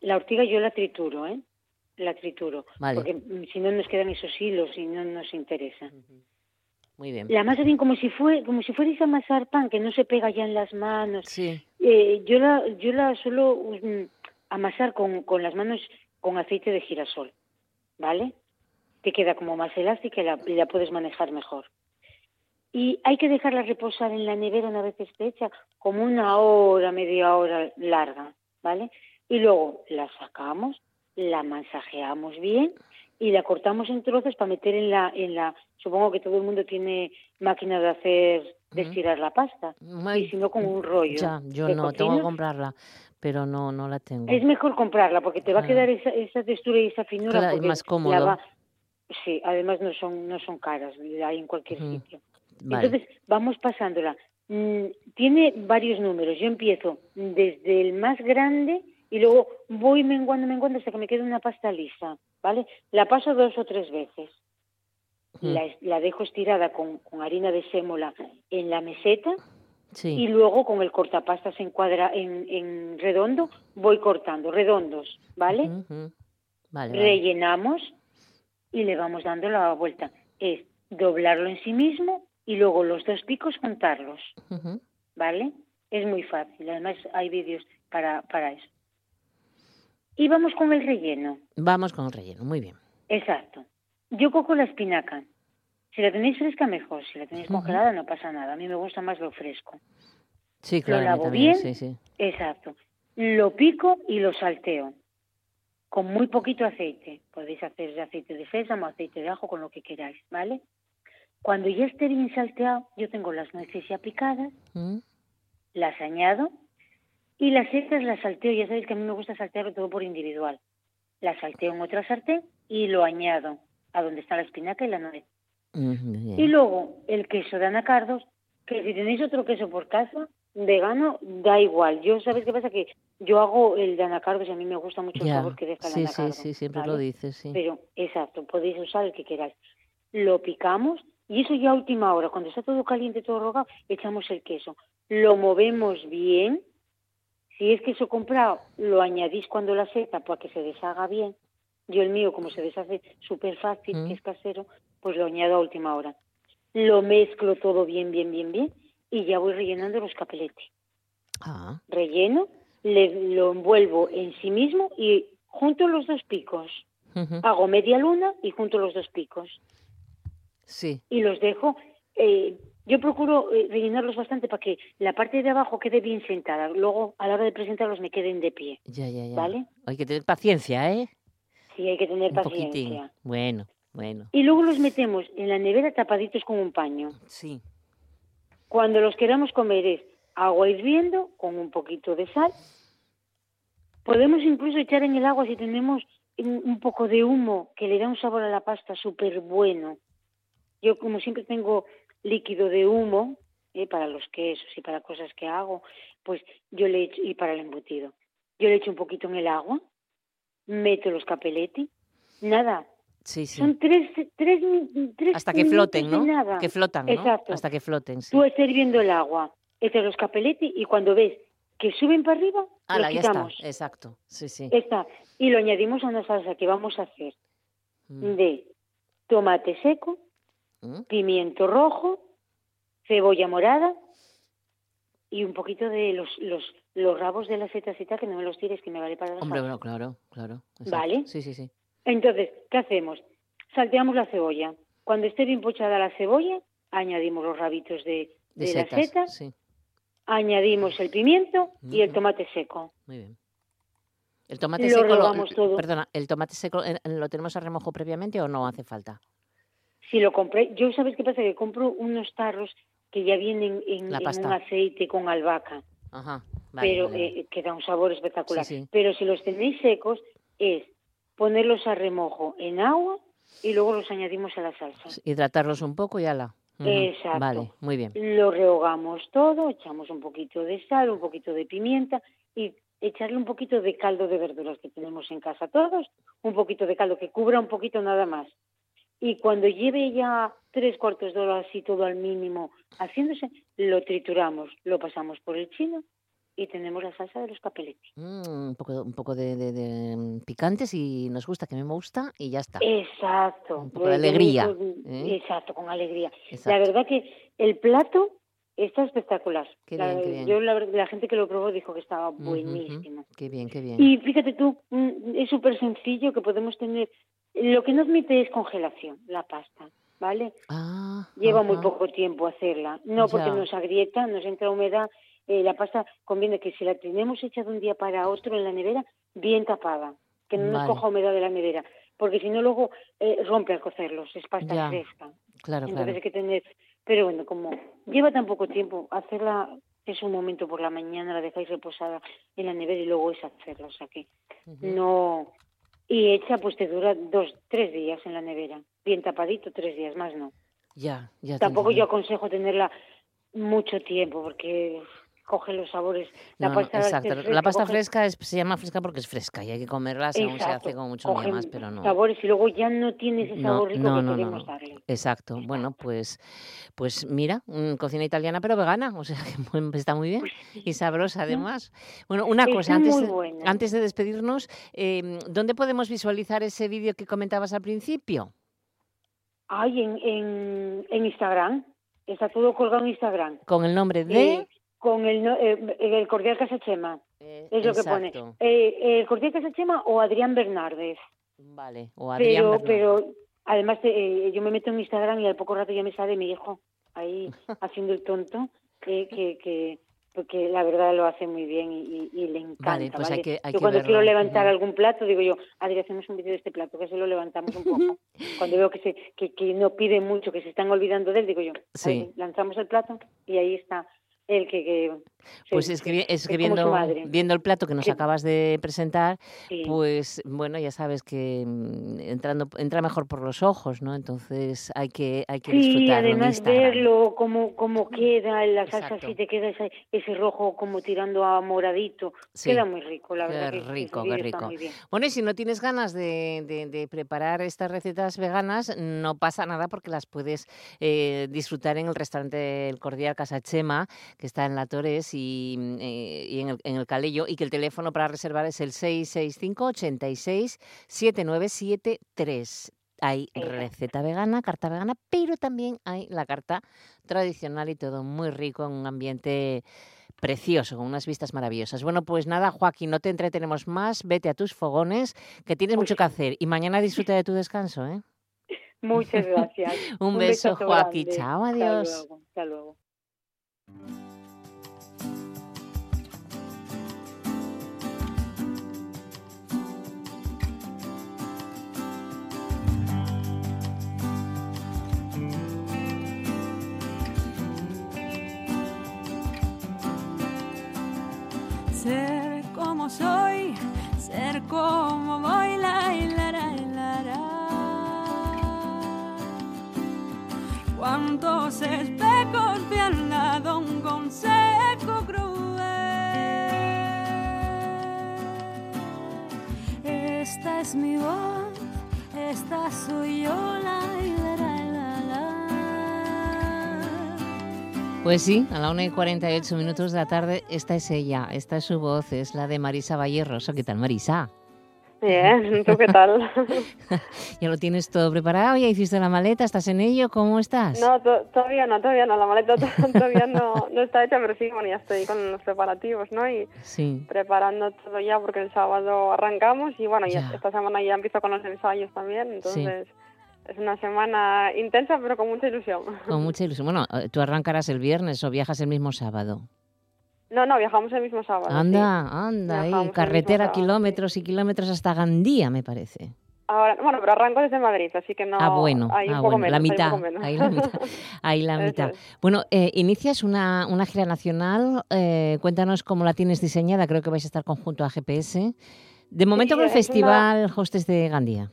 La ortiga yo la trituro, ¿eh? La trituro. Porque mm, si no nos quedan esos hilos y no nos interesa. Muy bien. La masa bien como si fue, como si fuerais a amasar pan, que no se pega ya en las manos. Sí. Eh, yo la, yo la suelo um, amasar con, con las manos con aceite de girasol, ¿vale? Te queda como más elástica y la, la puedes manejar mejor. Y hay que dejarla reposar en la nevera una vez esté hecha, como una hora, media hora larga, ¿vale? Y luego la sacamos, la masajeamos bien y la cortamos en trozos para meter en la, en la, supongo que todo el mundo tiene máquina de hacer, de estirar la pasta, y si no con un rollo. Ya, yo no, tengo que comprarla, pero no, no la tengo. Es mejor comprarla porque te va a quedar esa, esa textura y esa finura. Claro, más cómodo. sí, además no son, no son caras, hay en cualquier sitio. Entonces, vamos pasándola. Mm, tiene varios números. Yo empiezo desde el más grande y luego voy menguando, menguando hasta que me quede una pasta lisa, ¿vale? La paso dos o tres veces. Mm. La, dejo estirada con, harina de sémola en la meseta y luego con el cortapastas en, cuadra, en, en redondo voy cortando, redondos, ¿vale? Rellenamos y le vamos dando la vuelta. Es doblarlo en sí mismo y luego los dos picos juntarlos, ¿vale? Es muy fácil, además hay vídeos para, para eso. Y vamos con el relleno. Vamos con el relleno, muy bien. Exacto. Yo cojo la espinaca. Si la tenéis fresca, mejor. Si la tenéis congelada, no pasa nada. A mí me gusta más lo fresco. Sí, claro. Lo lavo bien. Sí, sí. Exacto. Lo pico y lo salteo. Con muy poquito aceite. Podéis hacer de aceite de sésamo, aceite de ajo, con lo que queráis, ¿vale? Cuando ya esté bien salteado, yo tengo las nueces ya picadas, mm. las añado Y las setas las salteo, ya sabéis que a mí me gusta saltearlo todo por individual. Las salteo en otra sartén y lo añado a donde está la espinaca y la nuez. y luego el queso de anacardos, que si tenéis otro queso por casa, vegano, da igual. Yo, ¿sabes qué pasa? Que yo hago el de anacardos y a mí me gusta mucho el sabor que deja el sí, anacardo. Sí, sí, siempre lo dices, sí. Pero, exacto, podéis usar el que queráis. Lo picamos y eso ya a última hora, cuando está todo caliente, todo rogado, echamos el queso. Lo movemos bien. Si es queso comprado, lo añadís cuando la seta para que se deshaga bien. Yo el mío, como se deshace súper fácil, que es casero, pues lo añado a última hora. Lo mezclo todo bien, bien, bien, bien y ya voy rellenando los capeletes. Ah. Relleno, le, lo envuelvo en sí mismo y junto los dos picos. Hago media luna y junto los dos picos. Sí. Y los dejo. Eh, yo procuro eh, rellenarlos bastante para que la parte de abajo quede bien sentada. Luego, a la hora de presentarlos, me queden de pie. Ya, ya, ya. ¿Vale? Hay que tener paciencia, ¿eh? Sí, hay que tener paciencia. Bueno, bueno. Y luego los metemos en la nevera tapaditos con un paño. Sí. Cuando los queramos comer es agua hirviendo con un poquito de sal. Podemos incluso echar en el agua si tenemos un poco de humo que le da un sabor a la pasta súper bueno. Yo como siempre tengo líquido de humo eh, para los quesos y para cosas que hago, pues yo le echo, y para el embutido, yo le echo un poquito en el agua, meto los capeletti, nada, Sí, sí. Son tres, tres, tres Hasta que floten, ¿no? Que flotan, ¿no? Exacto. Hasta que floten, sí. Tú estás hirviendo el agua, echas los capeletti y cuando ves que suben para arriba, Ala, los quitamos. Ya está. Exacto, sí, sí. Está. Y lo añadimos a una salsa que vamos a hacer Mm. de tomate seco, Mm. pimiento rojo, cebolla morada y un poquito de los, los, los rabos de la setacita que no me los tires, que me vale para la Hombre, bueno, claro, claro. exacto. ¿Vale? Sí, sí, sí. Entonces, ¿qué hacemos? Salteamos la cebolla. Cuando esté bien pochada la cebolla, añadimos los rabitos de, De, setas, setas, sí. añadimos el pimiento y el tomate seco. Muy bien. El tomate Lo seco, lo, rehogamos todo. perdona, ¿el tomate seco eh, lo tenemos a remojo previamente o no hace falta? Si lo compré, yo sabes qué pasa, que compro unos tarros que ya vienen en, un aceite con albahaca, Ajá, vale, pero vale, eh, que da un sabor espectacular. Sí, sí. Pero si los tenéis secos, es ponerlos a remojo en agua y luego los añadimos a la salsa. Hidratarlos un poco y ala. Ujú, Exacto. Vale, muy bien. Lo rehogamos todo, echamos un poquito de sal, un poquito de pimienta y echarle un poquito de caldo de verduras que tenemos en casa todos, un poquito de caldo que cubra un poquito nada más. Y cuando lleve ya tres cuartos de hora así todo al mínimo haciéndose, lo trituramos, lo pasamos por el chino y tenemos la salsa de los capeletti. Mm, un poco, un poco de, de- de, mm, picante si nos gusta, que a mí me gusta y ya está. Exacto. Un poco de alegría, ¿eh? Exacto, con alegría. Exacto. La verdad que el plato está espectacular. Qué La- bien, qué bien. Yo la, gente que lo probó dijo que estaba buenísimo. Qué bien, qué bien. Y fíjate tú, mm, es súper sencillo que podemos tener. Lo que no admite es congelación, la pasta, ¿vale? Ah, Lleva muy poco tiempo hacerla. No porque Ya. nos agrieta, nos entra humedad. Eh, la pasta conviene que si la tenemos hecha de un día para otro en la nevera, bien tapada, que no nos coja humedad de la nevera, porque si no luego eh, rompe al cocerlos, es pasta Ya. fresca. Claro, Entonces claro. hay que tener, pero bueno, como lleva tan poco tiempo, hacerla es un momento por la mañana, la dejáis reposada en la nevera y luego es hacerla, o sea que no y hecha pues te dura dos, tres días en la nevera, bien tapadito, tres días más no. Ya, ya. Tampoco yo aconsejo tenerla mucho tiempo porque coge los sabores. La No, pasta exacto. La pasta coge fresca es- se llama fresca porque es fresca y hay que comerla según se Exacto, hace con mucho más, pero no. sabores y luego ya no tiene ese sabor rico no, que queremos darle. Exacto. Bueno, pues, pues mira, mm, cocina italiana pero vegana, o sea que está muy bien y sabrosa además. Bueno, una Está cosa, antes de, antes de despedirnos, eh, ¿dónde podemos visualizar ese vídeo que comentabas al principio? Ay, en, en, en Instagram, está todo colgado en Instagram. Con el nombre de... Eh, con el, eh, el cordial Casa Chema, Eh, es lo que pone. Eh, el cordial Casa Chema o Adrián Bernárdez. Vale, o Adrián Pero, pero además eh, yo me meto en Instagram y al poco rato ya me sale mi hijo ahí haciendo el tonto, eh, que, que porque la verdad lo hace muy bien y, y- y le encanta. Vale, pues hay que- hay yo que cuando quiero levantar algún plato digo yo, Adri, hacemos un vídeo de este plato, que se lo levantamos un poco. cuando veo que, se, que, que no pide mucho, que se están olvidando de él, digo yo, Sí. Lanzamos el plato y ahí está el que, que, pues es que, es que viendo, viendo el plato que nos acabas de presentar, pues bueno, ya sabes que mm, entrando entra mejor por los ojos, ¿no? Entonces hay que hay que sí, además verlo cómo, cómo queda en la salsa, si te queda ese, rojo como tirando a moradito, queda muy rico, la verdad. Qué rico, qué rico. Bueno, y si no tienes ganas de, de, preparar estas recetas veganas, no pasa nada porque las puedes eh, disfrutar en el restaurante El Cordial Casa Chema, que está en La Torres y, mm, eh, en, el, en, el, Calello, y que el teléfono para reservar es el 665 86 7973 hay receta vegana, carta vegana, pero también hay la carta tradicional y todo muy rico en un ambiente precioso, con unas vistas maravillosas. Bueno, pues nada, Joaquín, no te entretenemos más, vete a tus fogones, que tienes mucho que hacer y mañana disfruta de tu descanso, ¿eh? Muchas gracias. un, beso, Joaquín. Chao, adiós. Hasta luego. Soy, ser como voy, la, la, la, la, Cuántos espejos me han dado un consejo cruel. Esta es mi voz, esta soy yo, la, Pues sí, a la 1 y 48 minutos de la tarde, esta es ella, esta es su voz, es la de Marisa Valle Rosso. ¿Qué tal, Marisa? Bien, ¿tú qué tal? ¿Ya lo tienes todo preparado? ¿Ya hiciste la maleta? ¿Estás en ello? ¿Cómo estás? No, todavía no, todavía no. La maleta todavía no, no, está hecha, pero sí, bueno, ya estoy con los preparativos, ¿no? Y sí. preparando todo ya porque el sábado arrancamos y bueno, ya. esta semana ya empiezo con los ensayos también, entonces... Es una semana intensa, pero con mucha ilusión. Con mucha ilusión. Bueno, eh, ¿tú arrancarás el viernes o viajas el mismo sábado? No, no, viajamos el mismo sábado. Anda, anda, ahí, carretera, kilómetros y kilómetros hasta Gandía, me parece. Ahora, bueno, pero arranco desde Madrid, así que no. Ah, bueno, hay ah, un poco menos, la mitad. Ahí la mitad. Ahí la mitad. Bueno, eh, inicias una, una gira nacional. Eh, cuéntanos cómo la tienes diseñada. Creo que vais a estar conjunto a GPS. De momento con el Festival Hostes de Gandía.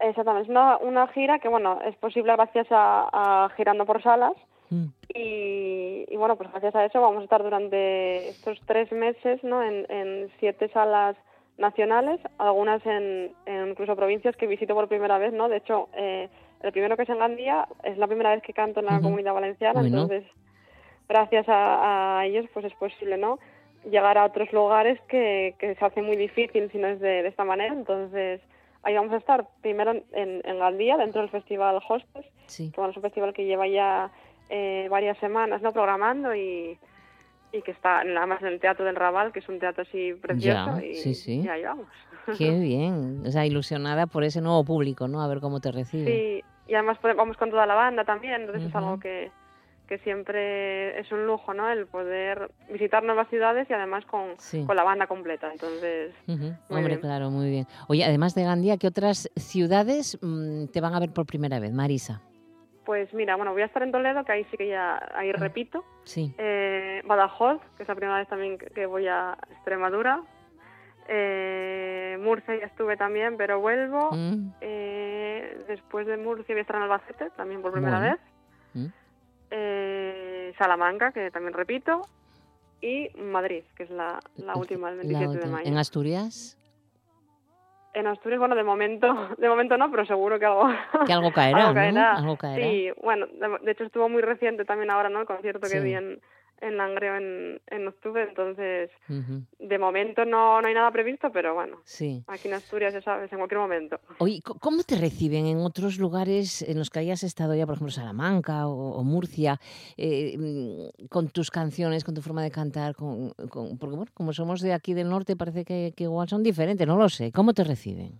Exactamente, es una, gira que, bueno, es posible gracias a, Girando por Salas. Mm. Y, bueno, pues gracias a eso vamos a estar durante estos tres meses ¿no? en, siete salas nacionales, algunas en, incluso provincias que visito por primera vez, ¿no? De hecho, eh, el primero que es en Gandía es la primera vez que canto en la comunidad valenciana, entonces gracias a, ellos pues es posible, ¿no? Llegar a otros lugares que, que se hace muy difícil si no es de, de esta manera, entonces ahí vamos a estar primero en, en Galdía, dentro del Festival Hostes, que es un festival que lleva ya eh, varias semanas no programando y, y que está nada más en el Teatro del Raval, que es un teatro así precioso. y, sí, sí. ahí vamos. Qué bien, o sea, ilusionada por ese nuevo público, ¿no? A ver cómo te recibe. Sí, y además pues, vamos con toda la banda también, entonces es algo que, que siempre es un lujo, ¿no? El poder visitar nuevas ciudades y además con, con la banda completa. Entonces, hombre, claro, muy bien. Oye, además de Gandía, ¿qué otras ciudades mm, te van a ver por primera vez, Marisa? Pues mira, bueno, voy a estar en Toledo, que ahí sí que ya, ahí ah, repito. Sí. Eh, Badajoz, que es la primera vez también que voy a Extremadura. Eh, Murcia ya estuve también, pero vuelvo. Mm. Eh, después de Murcia voy a estar en Albacete, también por primera vez. Mm eh, Salamanca, que también repito, y Madrid, que es la, última, el 27 de mayo. ¿En Asturias? En Asturias, bueno, de momento, de momento no, pero seguro que algo, que algo caerá, algo caerá. Sí, bueno, de, hecho estuvo muy reciente también ahora, ¿no? El concierto que vi en, en Langreo en, en octubre, entonces de momento no, no hay nada previsto, pero bueno, sí. aquí en Asturias ya sabes, en cualquier momento. Oye, ¿cómo te reciben en otros lugares en los que hayas estado ya, por ejemplo, Salamanca o, Murcia, eh, mm, con tus canciones, con tu forma de cantar? Con, porque bueno, como somos de aquí del norte, parece que, que igual son diferentes, no lo sé. ¿Cómo te reciben?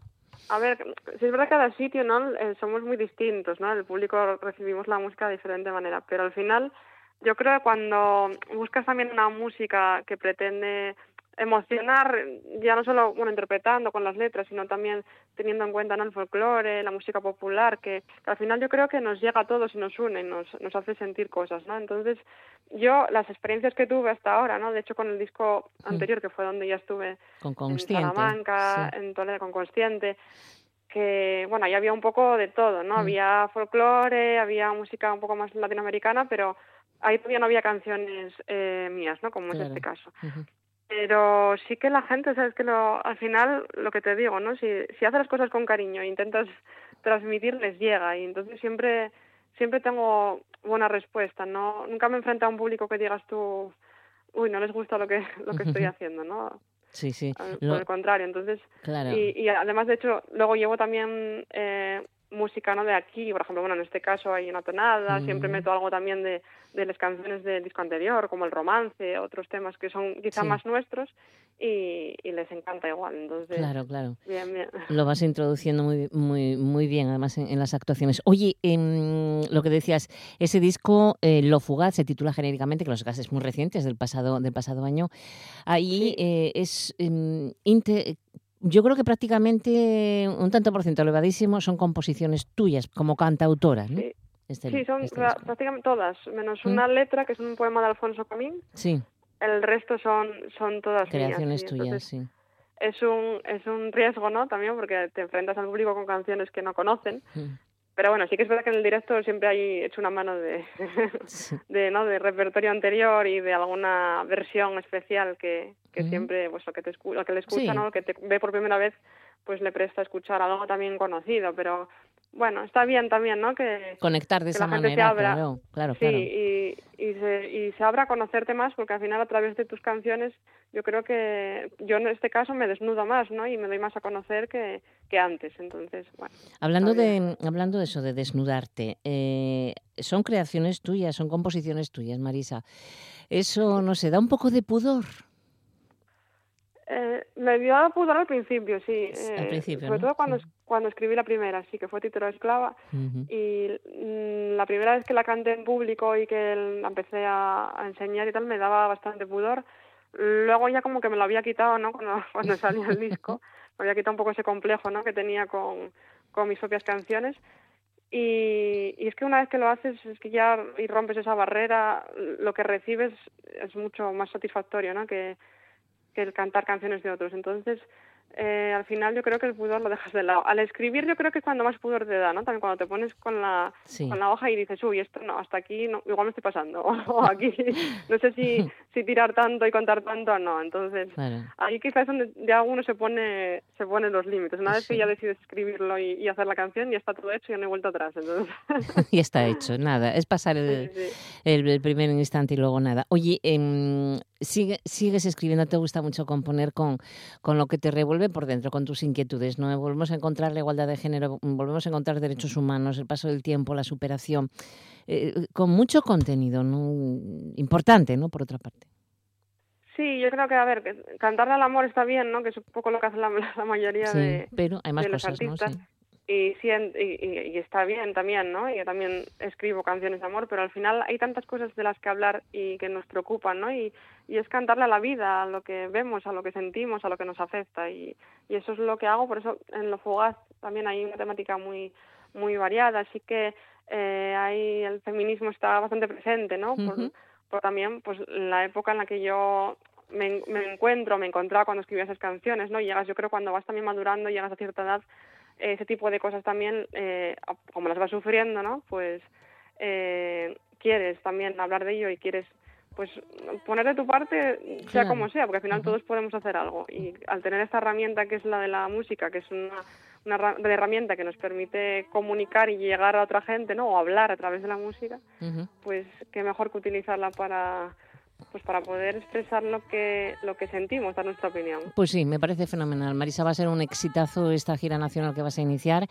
A ver, si es verdad que cada sitio, ¿no? Eh, somos muy distintos, ¿no? El público recibimos la música de diferente manera, pero al final yo creo que cuando buscas también una música que pretende emocionar, ya no solo bueno interpretando con las letras, sino también teniendo en cuenta ¿no? el folclore, la música popular, que, al final yo creo que nos llega a todos y nos une, nos, nos hace sentir cosas, ¿no? Entonces, yo las experiencias que tuve hasta ahora, ¿no? De hecho, con el disco anterior, que fue donde ya estuve con en Salamanca, en Toledo, con Consciente, que, bueno, ahí había un poco de todo, ¿no? Había folclore, había música un poco más latinoamericana, pero ahí todavía no había canciones eh, mías, ¿no? Como es este caso. Pero sí que la gente, sabes que lo, al final, lo que te digo, ¿no? Si, si haces las cosas con cariño e intentas transmitir, les llega. Y entonces siempre, siempre tengo buena respuesta. No, nunca me enfrento a un público que digas tú, uy, no les gusta lo que, lo que estoy haciendo, ¿no? Sí, sí. Por el contrario, entonces. Claro. Y, y además, de hecho, luego llevo también eh, música no de aquí, por ejemplo, bueno, en este caso hay una tonada, siempre meto algo también de, de las canciones del disco anterior, como el romance, otros temas que son quizá más nuestros y, y, les encanta igual. Entonces, claro, claro. Bien, bien. Lo vas introduciendo muy, muy, muy bien, además, en, las actuaciones. Oye, en lo que decías, ese disco, eh, Lo Fugaz, se titula genéricamente, que los gases muy recientes del pasado, del pasado año. Ahí eh, es eh, yo creo que prácticamente un tanto por ciento elevadísimo son composiciones tuyas como cantautora, ¿no? Sí, este sí son este prácticamente todas, menos ¿Mm? una letra que es un poema de Alfonso Camín. Sí. El resto son, son todas Creaciones mías, tuyas, sí. Es un, es un riesgo, ¿no? También porque te enfrentas al público con canciones que no conocen. Mm. Pero bueno, sí que es verdad que en el directo siempre hay hecho una mano de, de, ¿no? de repertorio anterior y de alguna versión especial que, que siempre, pues lo que, te lo que le escucha, ¿no? que te ve por primera vez, pues le presta a escuchar algo también conocido. Pero bueno, está bien también, ¿no? Que conectar de esa manera, claro, claro, sí, Y, y, se, y se abra a conocerte más, porque al final a través de tus canciones, yo creo que yo en este caso me desnudo más, ¿no? Y me doy más a conocer que, que antes, entonces, bueno. Hablando de, hablando de eso, de desnudarte, eh, son creaciones tuyas, son composiciones tuyas, Marisa. Eso, no sé, da un poco de pudor. Eh, me dio pudor al principio, sí. al eh, principio, sobre todo cuando, cuando escribí la primera, sí, que fue Título Esclava. Y mm, la primera vez que la canté en público y que la empecé a, enseñar y tal, me daba bastante pudor. Luego ya como que me lo había quitado, ¿no? Cuando, cuando salió el disco, me había quitado un poco ese complejo, ¿no? Que tenía con, con mis propias canciones. Y, y, es que una vez que lo haces, es que ya y rompes esa barrera, lo que recibes es mucho más satisfactorio, ¿no? Que, que el cantar canciones de otros. Entonces, eh, al final yo creo que el pudor lo dejas de lado. Al escribir yo creo que es cuando más pudor te da, ¿no? También cuando te pones con la, con la hoja y dices, uy, esto no, hasta aquí no, igual me estoy pasando. o aquí no sé si, si tirar tanto y contar tanto o no. Entonces, ahí quizás es donde ya uno se pone, se pone los límites. Una vez que ya decides escribirlo y, hacer la canción, ya está todo hecho y ya no he vuelto atrás. Entonces... y está hecho, nada. Es pasar el, el, primer instante y luego nada. Oye, eh, sigue, sigues escribiendo, te gusta mucho componer con, con lo que te revuelve por dentro, con tus inquietudes. ¿no? Volvemos a encontrar la igualdad de género, volvemos a encontrar derechos humanos, el paso del tiempo, la superación, eh, con mucho contenido ¿no? importante, ¿no? por otra parte. Sí, yo creo que, a ver, cantarle al amor está bien, ¿no? Que es un poco lo que hace la, mayoría de, pero hay más los cosas, artistas. ¿no? sí, y, y, está bien también, ¿no? Y yo también escribo canciones de amor, pero al final hay tantas cosas de las que hablar y que nos preocupan, ¿no? Y, y es cantarle a la vida, a lo que vemos, a lo que sentimos, a lo que nos afecta y, y eso es lo que hago, por eso en Lo Fugaz también hay una temática muy muy variada, así que eh, ahí el feminismo está bastante presente, ¿no? Por, por también pues la época en la que yo me, me encuentro, me encontraba cuando escribía esas canciones, ¿no? Y llegas, yo creo, cuando vas también madurando, llegas a cierta edad, ese tipo de cosas también, eh, como las vas sufriendo, ¿no? Pues eh, quieres también hablar de ello y quieres pues poner de tu parte sea como sea, porque al final todos podemos hacer algo. Y al tener esta herramienta que es la de la música, que es una, una herramienta que nos permite comunicar y llegar a otra gente, ¿no? O hablar a través de la música, pues qué mejor que utilizarla para pues para poder expresar lo que lo que sentimos, dar nuestra opinión. Pues sí, me parece fenomenal. Marisa, va a ser un exitazo esta gira nacional que vas a iniciar.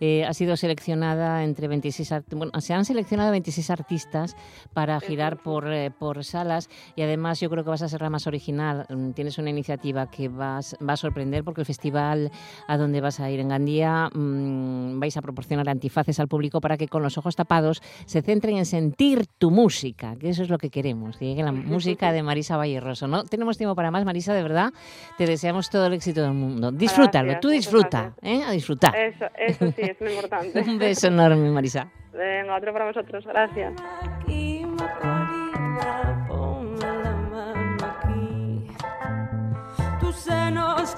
Eh, ha sido seleccionada entre 26 bueno, se han seleccionado 26 artistas para girar por, eh, por salas y además yo creo que vas a ser la más original. Mm, tienes una iniciativa que vas, va a sorprender porque el festival a donde vas a ir en Gandía mmm, vais a proporcionar antifaces al público para que con los ojos tapados se centren en sentir tu música, que eso es lo que queremos, que llegue la música de Marisa Valleroso. No tenemos tiempo para más, Marisa, de verdad. Te deseamos todo el éxito del mundo. Disfrútalo, tú disfruta, ¿eh? A disfrutar. Eso, eso sí, es muy importante. Un beso enorme, Marisa. Venga, otro para vosotros. Gracias. senos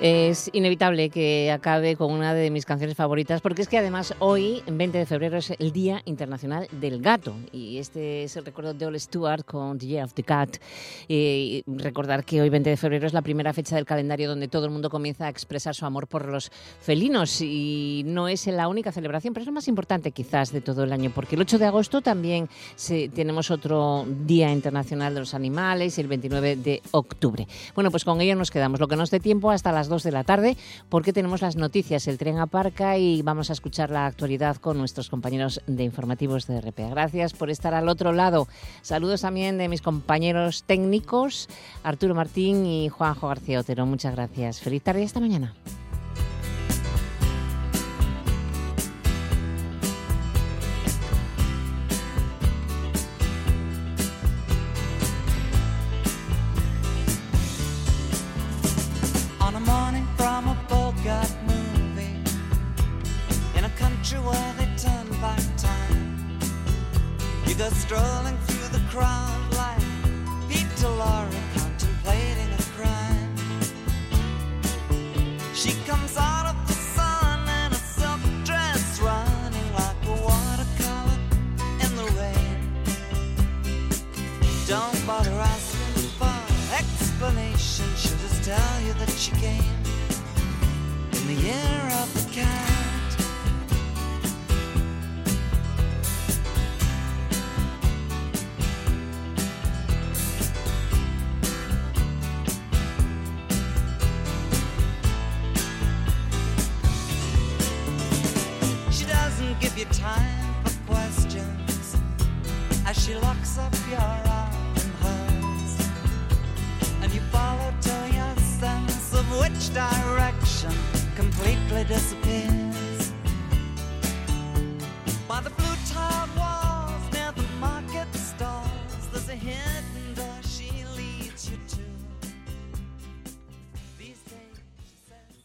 Es inevitable que acabe con una de mis canciones favoritas, porque es que además hoy, 20 de febrero, es el Día Internacional del Gato. Y este es el recuerdo de Ole Stewart con The Year of the Cat. Y recordar que hoy, 20 de febrero, es la primera fecha del calendario donde todo el mundo comienza a expresar su amor por los felinos. Y no es la única celebración, pero es lo más importante quizás de todo el año, porque el 8 de agosto también tenemos otro Día Internacional de los Animales el 29 de octubre. Bueno, pues con ello nos quedamos. Lo que nos dé tiempo hasta las 2 de la tarde porque tenemos las noticias, el tren aparca y vamos a escuchar la actualidad con nuestros compañeros de informativos de RPA. Gracias por estar al otro lado. Saludos también de mis compañeros técnicos, Arturo Martín y Juanjo García Otero. Muchas gracias. Feliz tarde y hasta mañana.